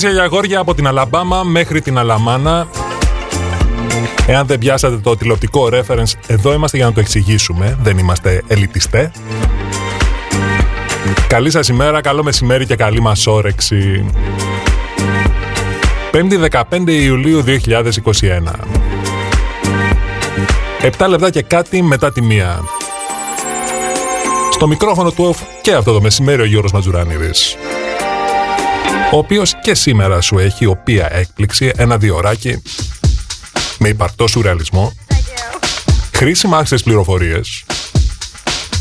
Κορίτσια για αγόρια από την Αλαμπάμα μέχρι την Αλαμάνα. Εάν δεν πιάσατε το τηλεοπτικό reference, εδώ είμαστε για να το εξηγήσουμε. Δεν είμαστε ελιτιστέ. Καλή σας ημέρα, καλό μεσημέρι και καλή μας όρεξη. 5η 15 Ιουλίου 2021. 7 λεπτά και κάτι μετά τη μία. Στο μικρόφωνο του και αυτό το μεσημέρι ο Γιώργος Ματζουράνιδης ο οποίος και σήμερα σου έχει οποία έκπληξη ένα διοράκι με υπαρκτό σουρεαλισμό, χρήσιμα άξιες πληροφορίες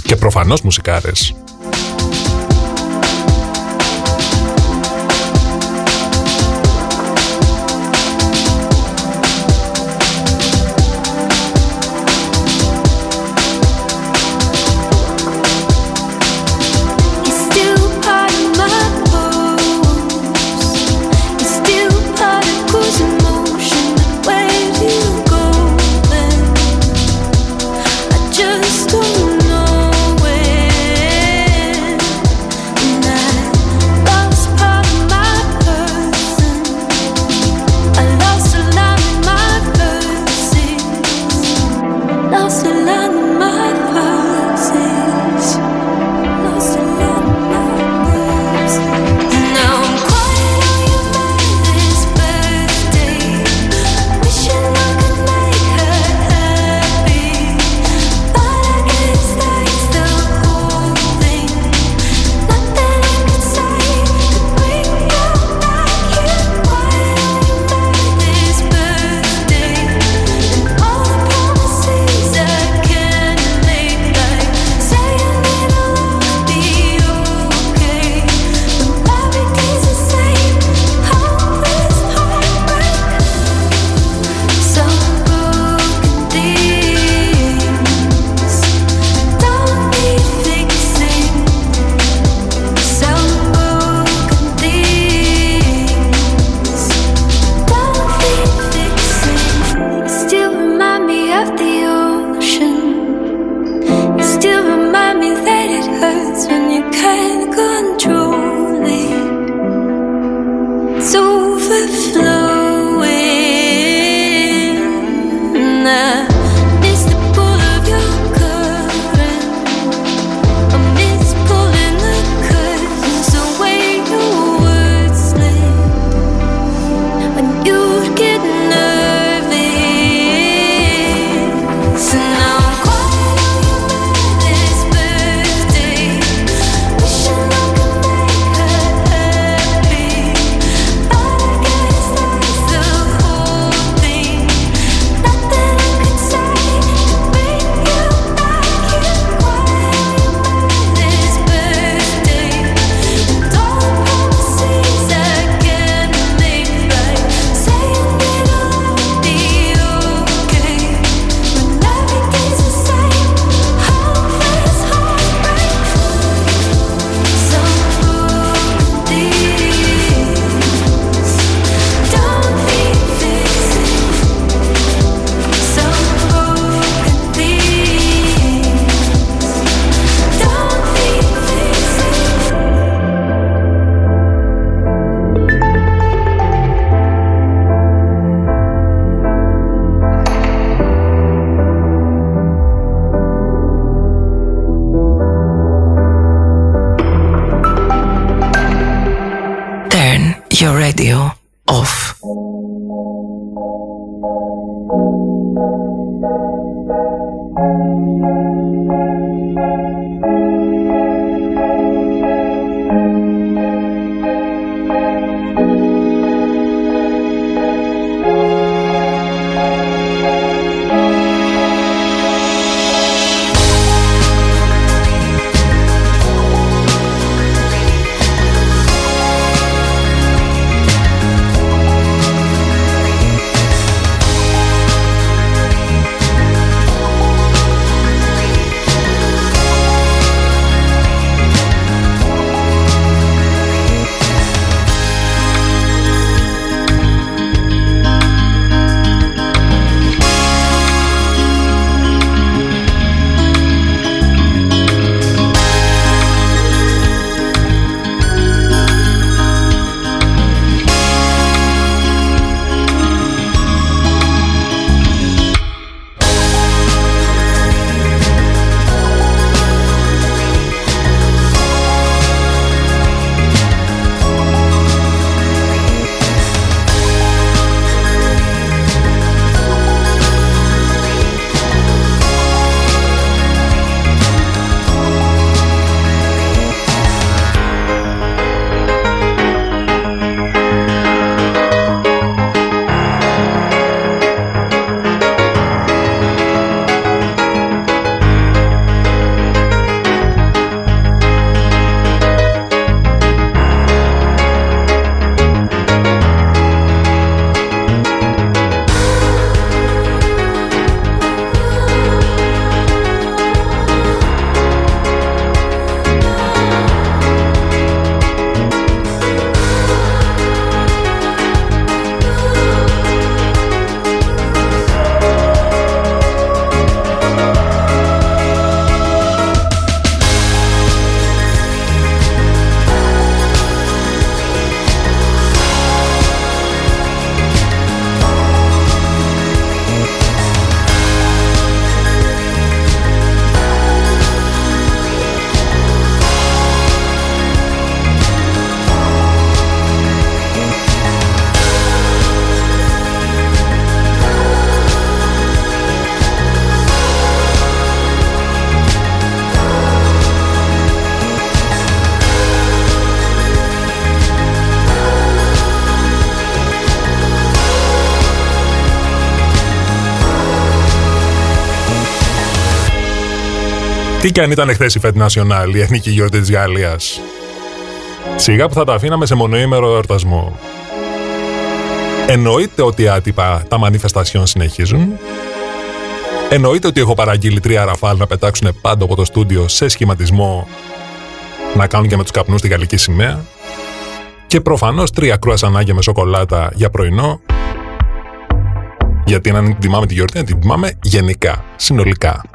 και προφανώς μουσικάρες. Deal Off. Τι κι αν ήταν χθε η Φέτ Νασιονάλ, η εθνική γιορτή της Γαλλίας. Σιγά που θα τα αφήναμε σε μονοήμερο εορτασμό. Εννοείται ότι άτυπα τα μανιφεστασιόν συνεχίζουν. Εννοείται ότι έχω παραγγείλει τρία ραφάλ να πετάξουν πάντο από το στούντιο σε σχηματισμό να κάνουν και με τους καπνούς τη γαλλική σημαία. Και προφανώς τρία κρουασανάκια με σοκολάτα για πρωινό. Γιατί αν την τιμάμε τη γιορτή, να την τιμάμε γενικά, συνολικά.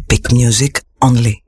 epic music only.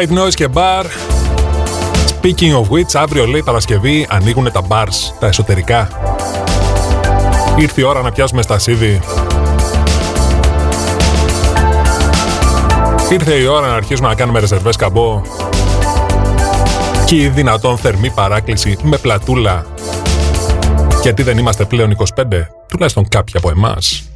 White Noise και Bar. Speaking of which, αύριο λέει Παρασκευή ανοίγουν τα bars, τα εσωτερικά. Ήρθε η ώρα να πιάσουμε στα σίδη. Ήρθε η ώρα να αρχίσουμε να κάνουμε ρεζερβές καμπό. Και η δυνατόν θερμή παράκληση με πλατούλα. Γιατί δεν είμαστε πλέον 25, τουλάχιστον κάποιοι από εμάς.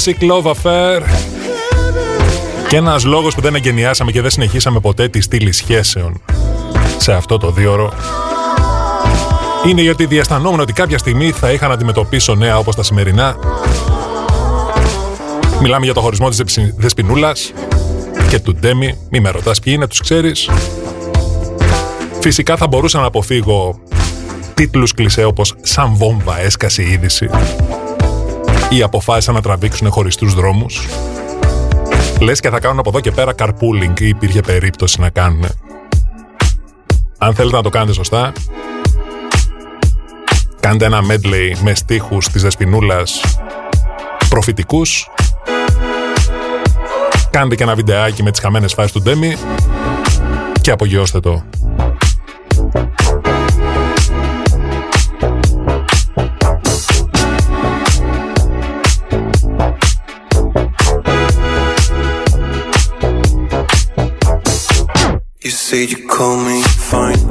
Toxic Love Affair. Και ένας λόγος που δεν εγκαινιάσαμε και δεν συνεχίσαμε ποτέ τη στήλη σχέσεων σε αυτό το δίωρο είναι γιατί διαισθανόμουν ότι κάποια στιγμή θα είχα να αντιμετωπίσω νέα όπως τα σημερινά. Μιλάμε για το χωρισμό της Δεσποινούλας και του Ντέμι. Μη με ρωτάς ποιοι είναι, τους ξέρεις. Φυσικά θα μπορούσα να αποφύγω τίτλους κλισέ όπως «Σαν βόμβα έσκασε η είδηση» ή αποφάσισαν να τραβήξουν χωριστούς δρόμους. Λες και θα κάνουν από εδώ και πέρα carpooling ή υπήρχε περίπτωση να κάνουν. Αν θέλετε να το κάνετε σωστά, κάντε ένα medley με στίχους της Δεσποινούλας προφητικούς. Κάντε και ένα βιντεάκι με τις χαμένες φάσεις του Ντέμι και απογειώστε το. Say you call me fine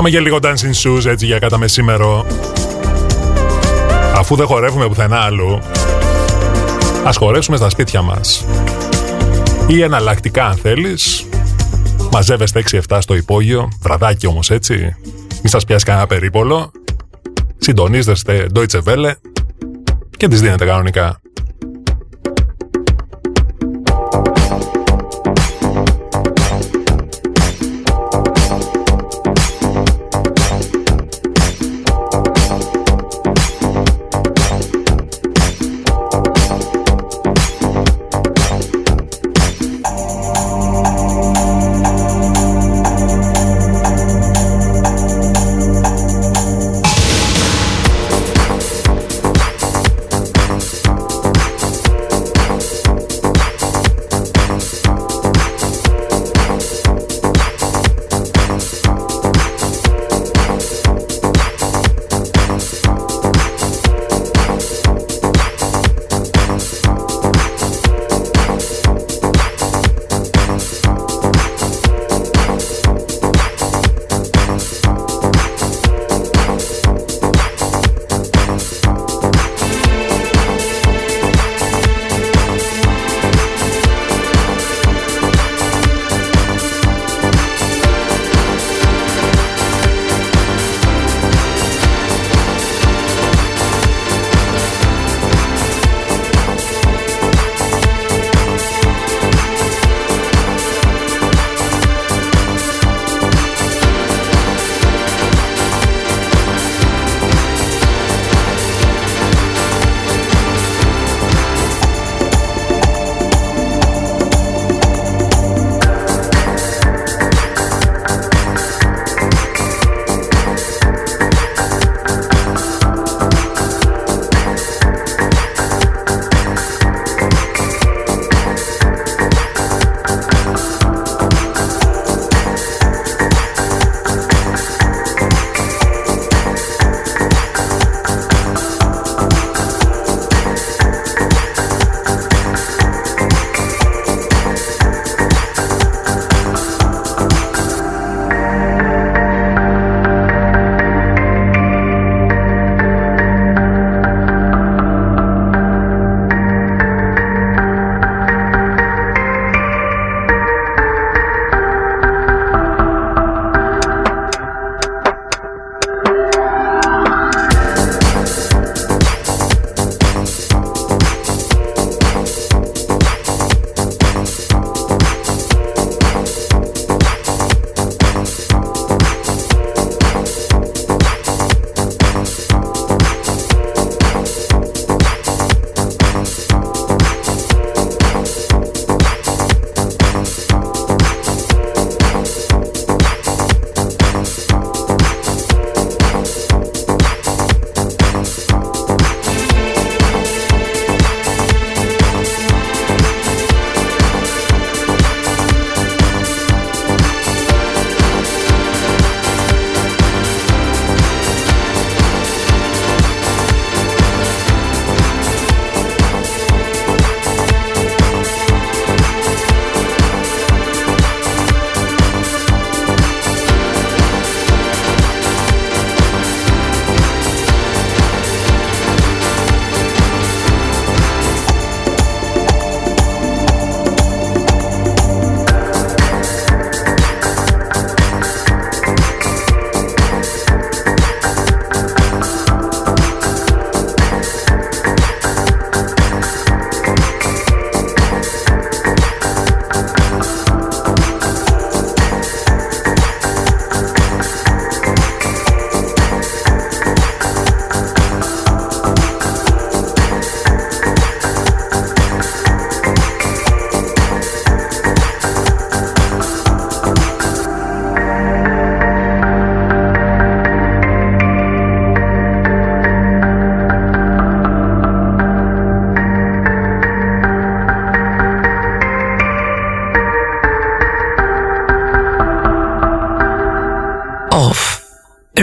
Πάμε για λίγο dancing shoes έτσι για κάτα μεσήμερο. Αφού δεν χορεύουμε πουθενά αλλού, ας χορέψουμε στα σπίτια μας. Ή εναλλακτικά αν θέλεις, μαζεύεστε 6-7 στο υπόγειο, βραδάκι όμως έτσι, μη σας πιάσει κανένα περίπολο, συντονίζεστε Deutsche Welle και τις δίνετε κανονικά.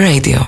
Radio.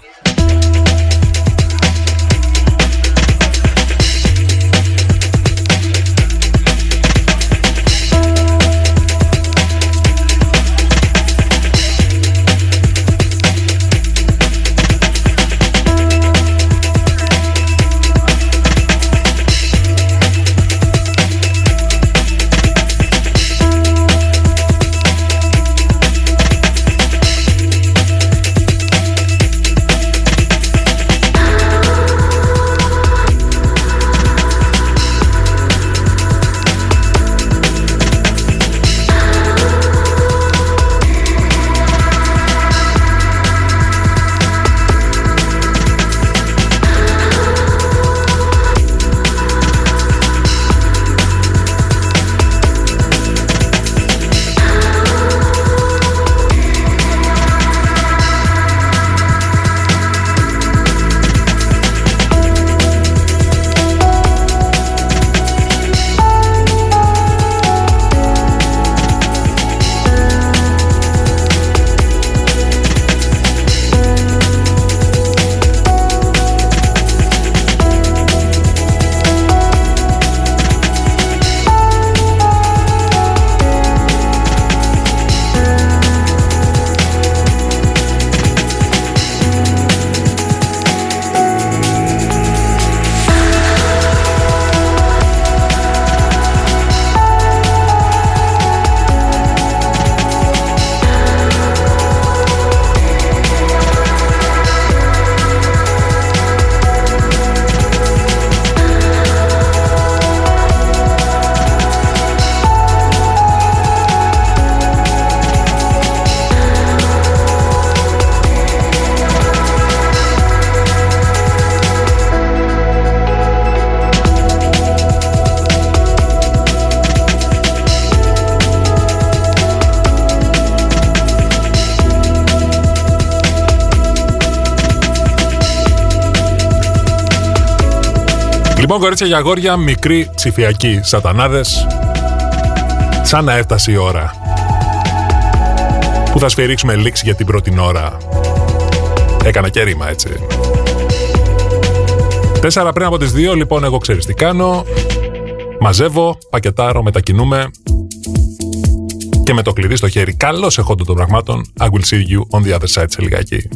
Λοιπόν, κορίτσια για αγόρια, μικροί ψηφιακοί σατανάδες, σαν να έφτασε η ώρα που θα σφυρίξουμε λήξη για την πρώτη ώρα. Έκανα και ρήμα, έτσι. Τέσσερα πριν από τις δύο, λοιπόν, εγώ ξέρεις τι κάνω. Μαζεύω, πακετάρω, μετακινούμε και με το κλειδί στο χέρι, καλώς εχόντων των πραγμάτων, I will see you on the other side σε λιγάκι.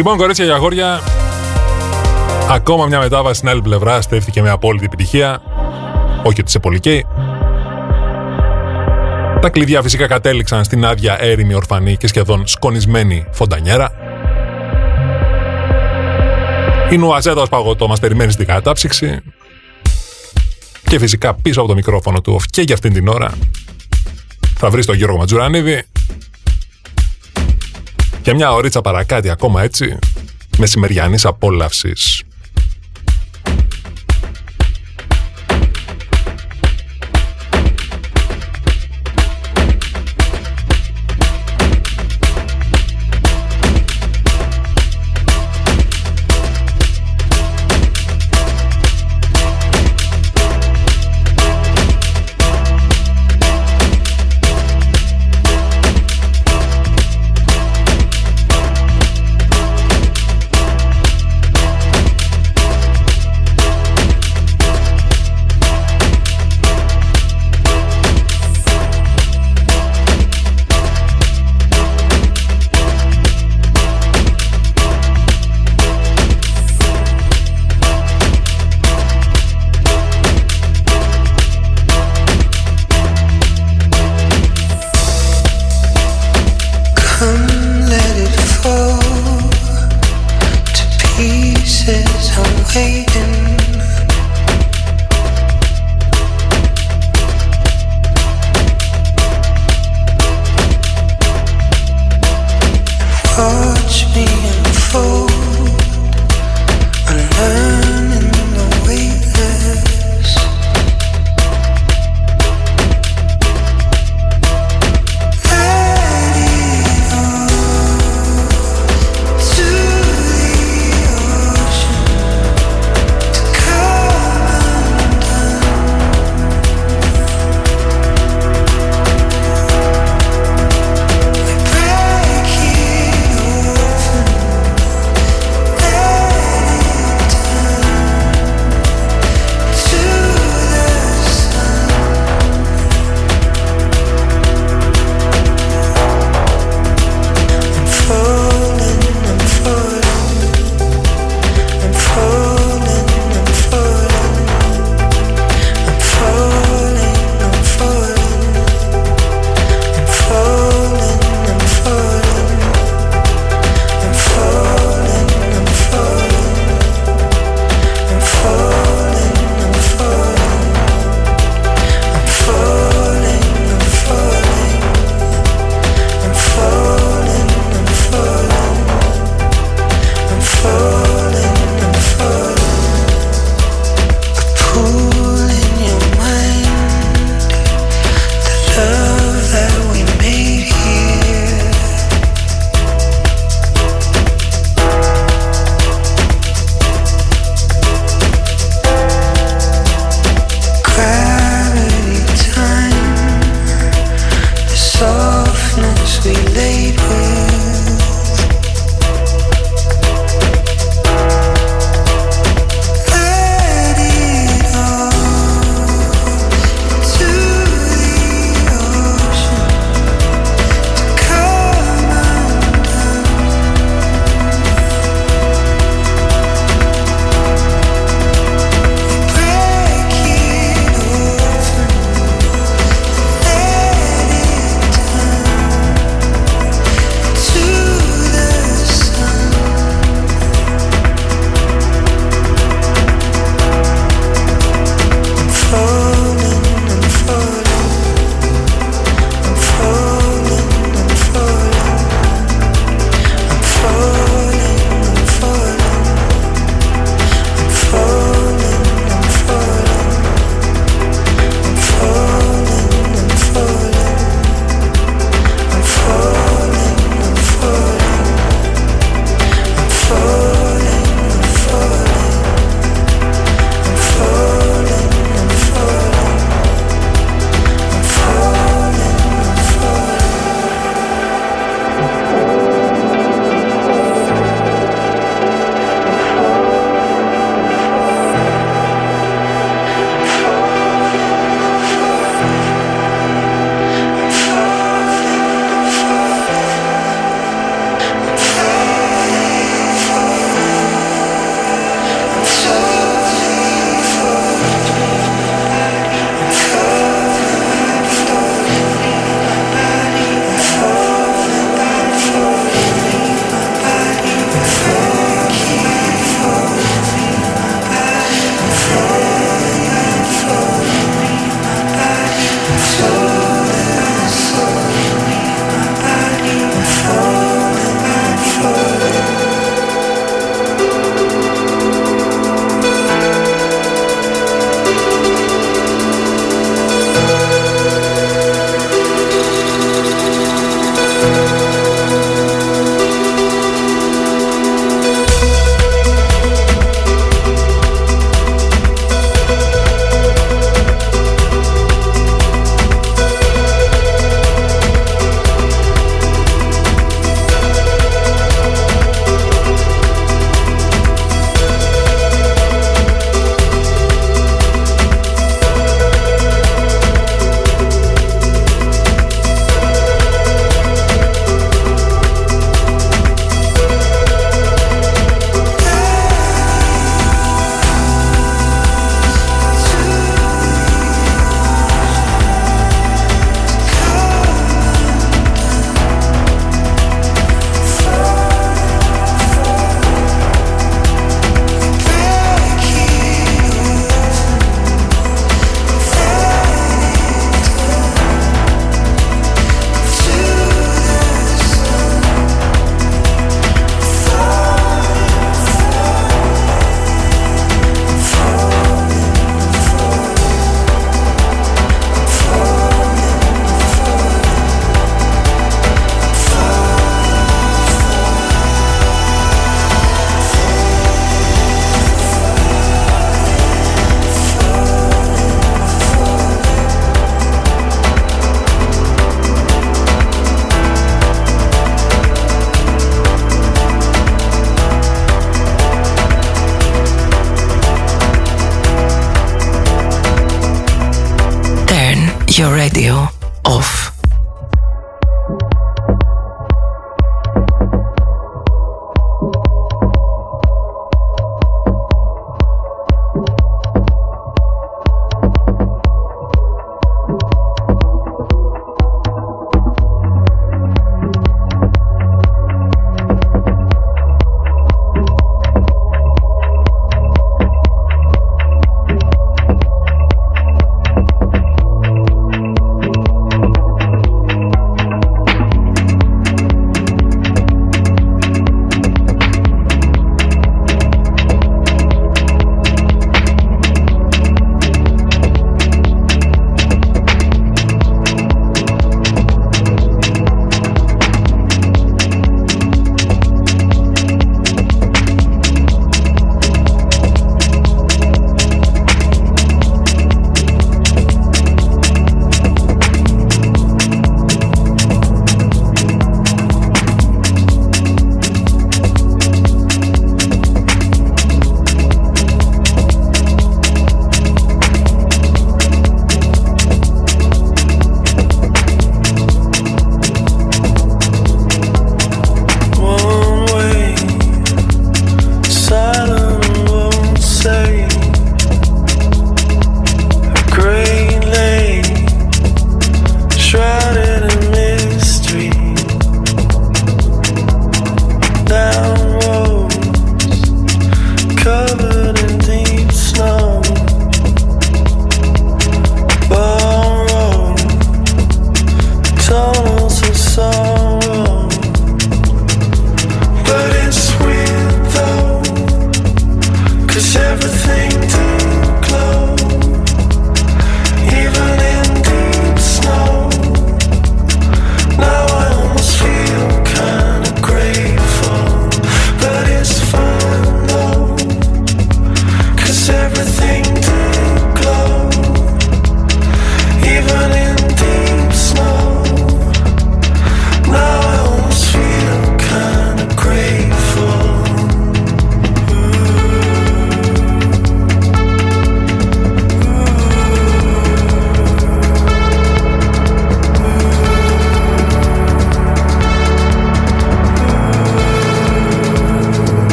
Λοιπόν, κορίτσια και αγόρια, ακόμα μια μετάβαση στην άλλη πλευρά στέφθηκε με απόλυτη επιτυχία. Όχι ότι σε πολύ καίει. Τα κλειδιά φυσικά κατέληξαν στην άδεια έρημη ορφανή και σχεδόν σκονισμένη φοντανιέρα. Η Νουαζέτα ως παγωτό μας περιμένει στην κατάψυξη. Και φυσικά πίσω από το μικρόφωνο του και για αυτήν την ώρα θα βρει τον Γιώργο Ματζουρανίδη για μια ωρίτσα παρακάτω ακόμα έτσι μεσημεριανής απόλαυσης.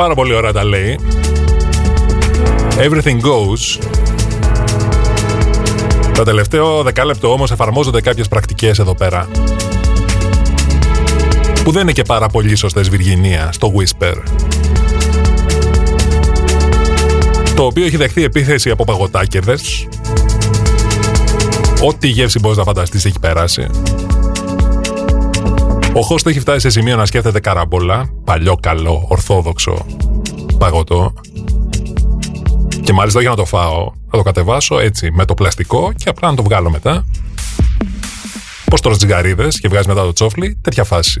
Πάρα πολύ ωραία τα λέει. Everything goes. Το τελευταίο δεκάλεπτο όμως εφαρμόζονται κάποιες πρακτικές εδώ πέρα. Που δεν είναι και πάρα πολύ σωστές Βιργινία στο Whisper. Το οποίο έχει δεχθεί επίθεση από παγωτάκεδες. Ό,τι γεύση μπορείς να φανταστείς έχει περάσει. Ο Χώστο έχει φτάσει σε σημείο να σκέφτεται καραμπόλα, παλιό καλό, ορθόδοξο παγωτό. Και μάλιστα για να το φάω, θα το κατεβάσω έτσι με το πλαστικό και απλά να το βγάλω μετά. Πώς τώρα τσιγαρίδες και βγάζει μετά το τσόφλι, τέτοια φάση.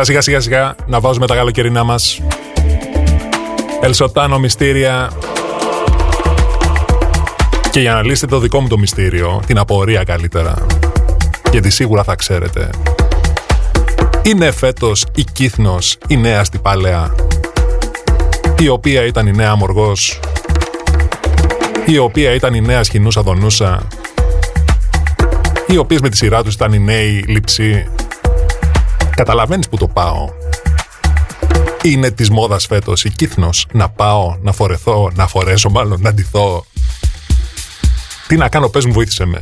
Έλα σιγά σιγά σιγά να βάζουμε τα καλοκαιρινά μας. Ελσοτάνο μυστήρια. Και για να λύσετε το δικό μου το μυστήριο, την απορία καλύτερα, γιατί σίγουρα θα ξέρετε. Είναι φέτος η Κύθνος η νέα Στυπάλαια, η οποία ήταν η νέα Μοργός, η οποία ήταν η νέα Σχοινούσα Δονούσα, οι οποίες με τη σειρά τους ήταν οι νέοι Λειψοί, Καταλαβαίνεις που το πάω. Είναι της μόδας φέτος η κύθνος να πάω, να φορεθώ, να φορέσω μάλλον, να ντυθώ. Τι να κάνω, πες μου, βοήθησε με.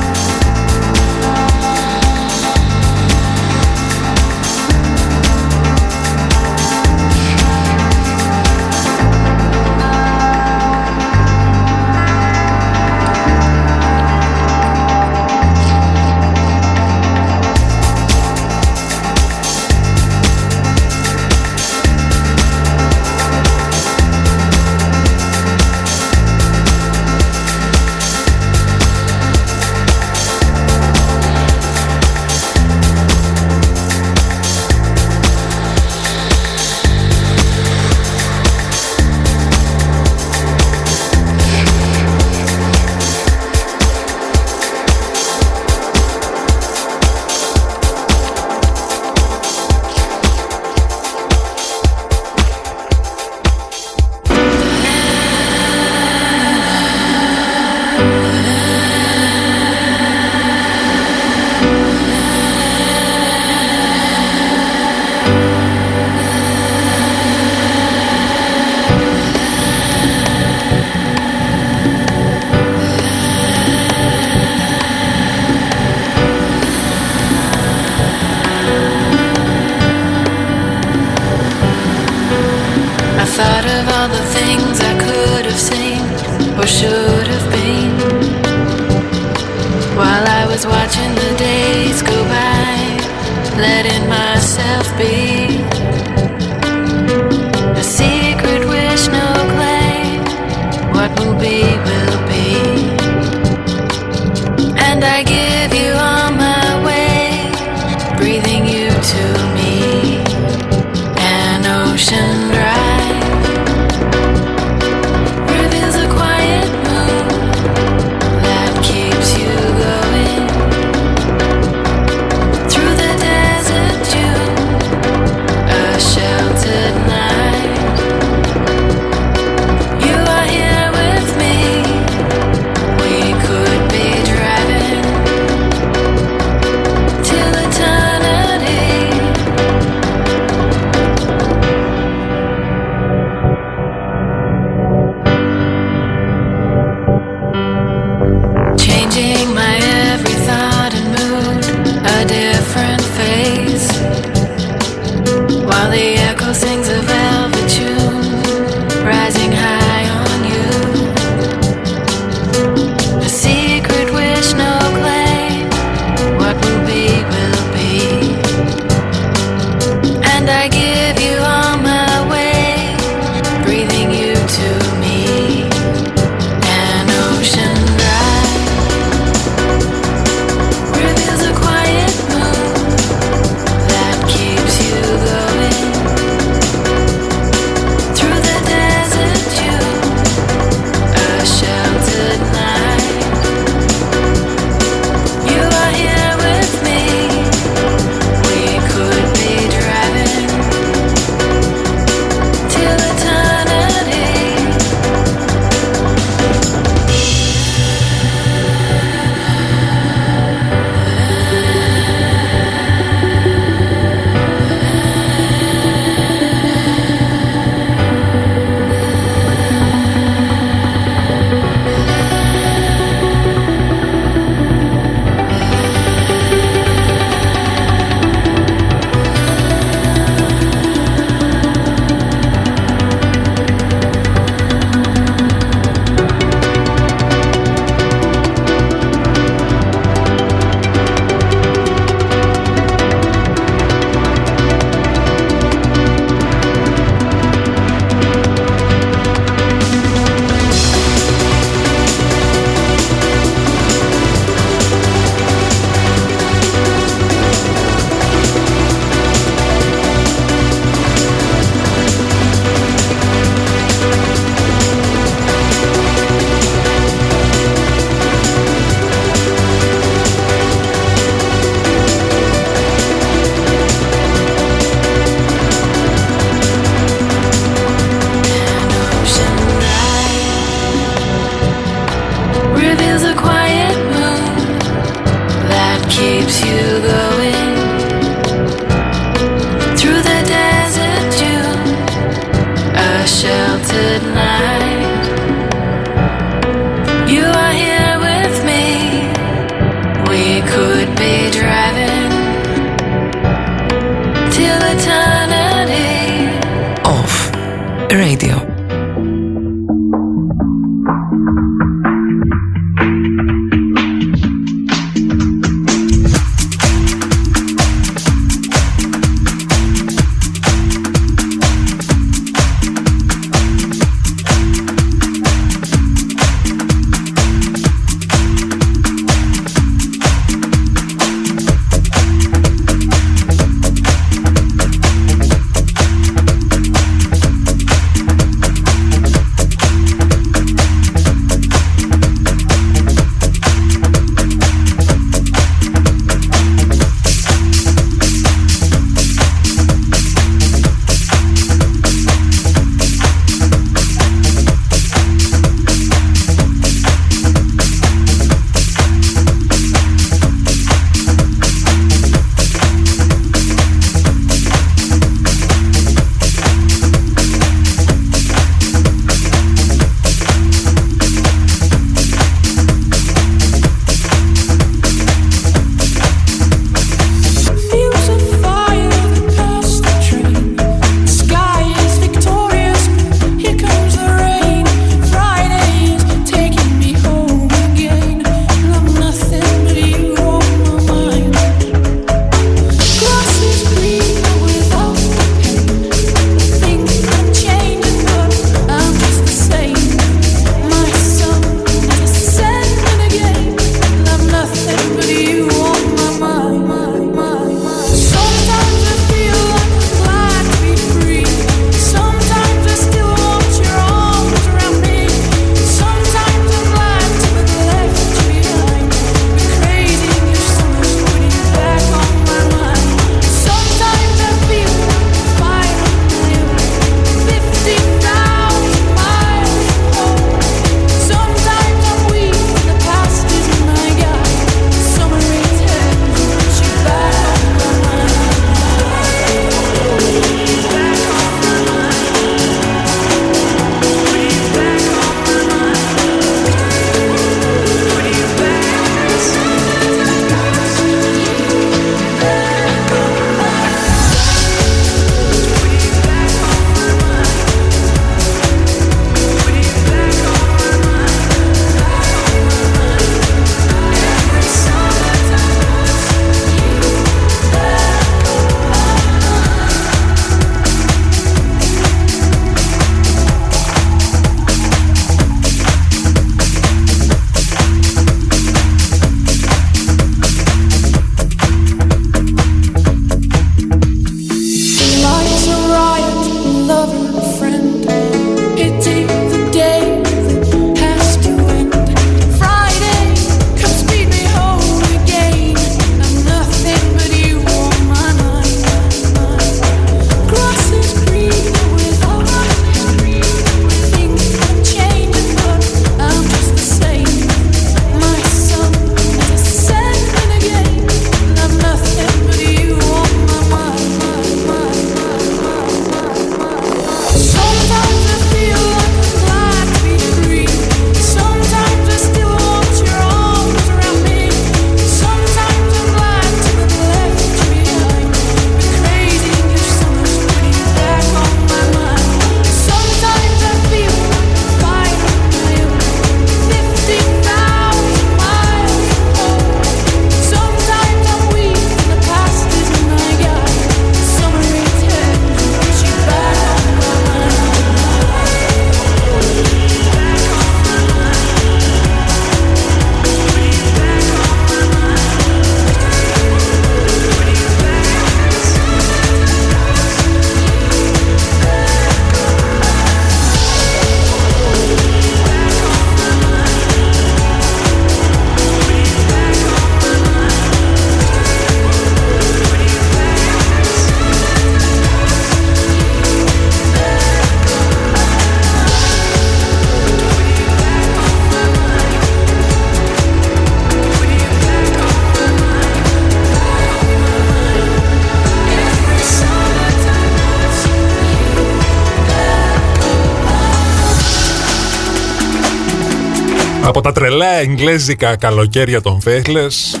Τρελά εγγλέζικα καλοκαίρια των Φέχλες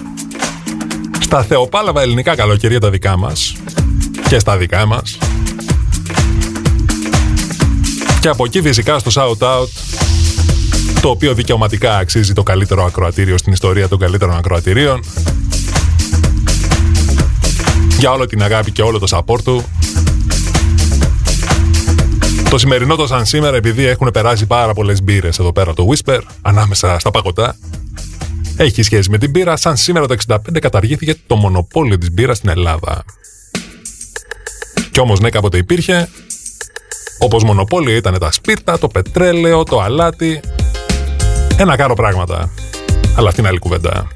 στα θεοπάλαβα ελληνικά καλοκαίρια τα δικά μας. Και στα δικά μας. Και από εκεί φυσικά στο shout out το οποίο δικαιωματικά αξίζει το καλύτερο ακροατήριο στην ιστορία των καλύτερων ακροατηρίων. Για όλο την αγάπη και όλο το support του το σημερινό το σαν σήμερα, επειδή έχουν περάσει πάρα πολλές μπύρες εδώ πέρα το Whisper, ανάμεσα στα παγωτά, έχει σχέση με την μπύρα. Σαν σήμερα το 65 καταργήθηκε το μονοπόλιο της μπύρας στην Ελλάδα. Κι όμως, ναι, κάποτε υπήρχε. Όπως μονοπόλιο ήταν τα σπίρτα, το πετρέλαιο, το αλάτι. Ένα κάρο πράγματα. Αλλά αυτή είναι άλλη κουβέντα.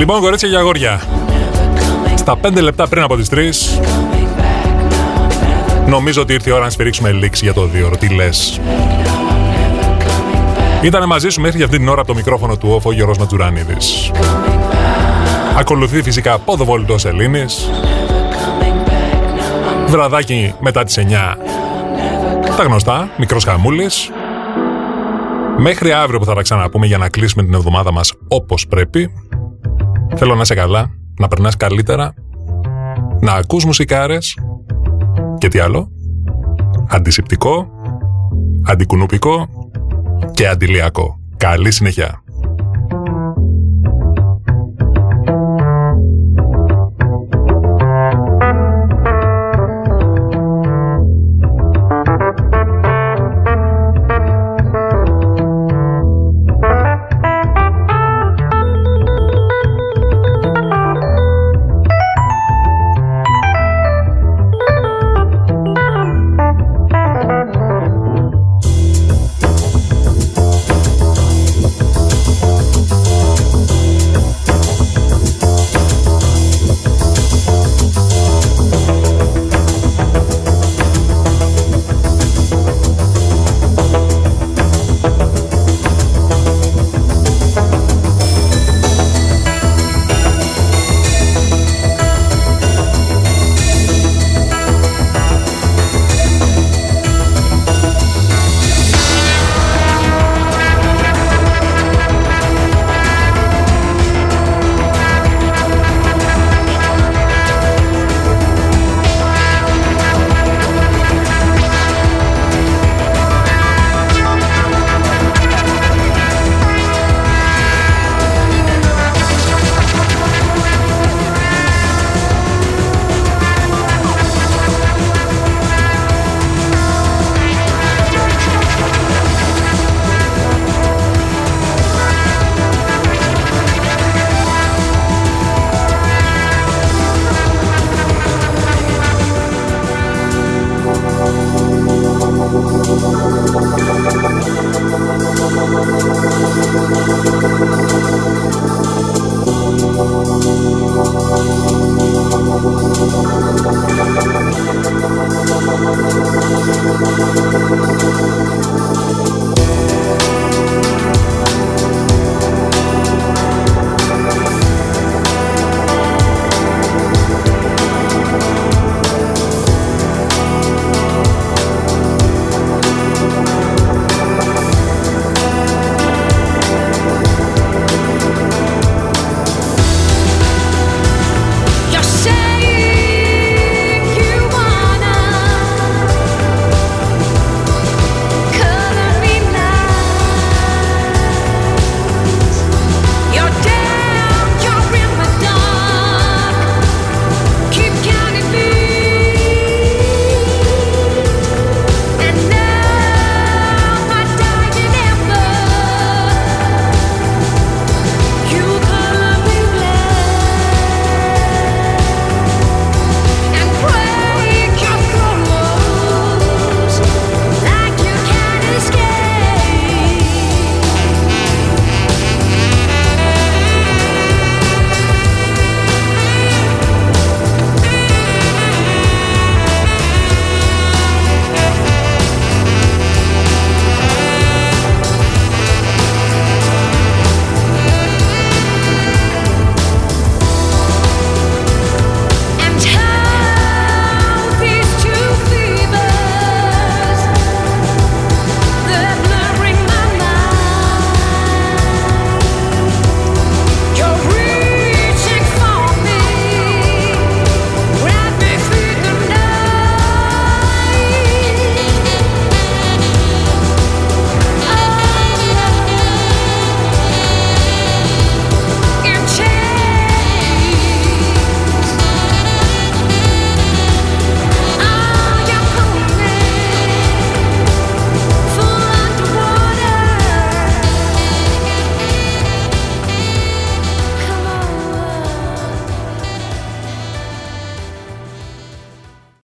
Λοιπόν, κορίτσια και αγόρια, στα 5 λεπτά πριν από τις 3, νομίζω ότι ήρθε η ώρα να σφυρίξουμε λήξη για το δύο Τι λες; Ήτανε μαζί σου μέχρι για αυτή την ώρα από το μικρόφωνο του όφο ο Γιώργος Ματζουράνιδης. Ακολουθεί φυσικά ποδοβολητός Ελλήνης. Βραδάκι μετά τις 9. Τα γνωστά, μικρός χαμούλης. Μέχρι αύριο που θα τα ξαναπούμε για να κλείσουμε την εβδομάδα μας όπως πρέπει. Θέλω να είσαι καλά, να περνάς καλύτερα, να ακούς μουσικάρες και τι άλλο. Αντισηπτικό, αντικουνουπικό και αντιλιακό. Καλή συνέχεια.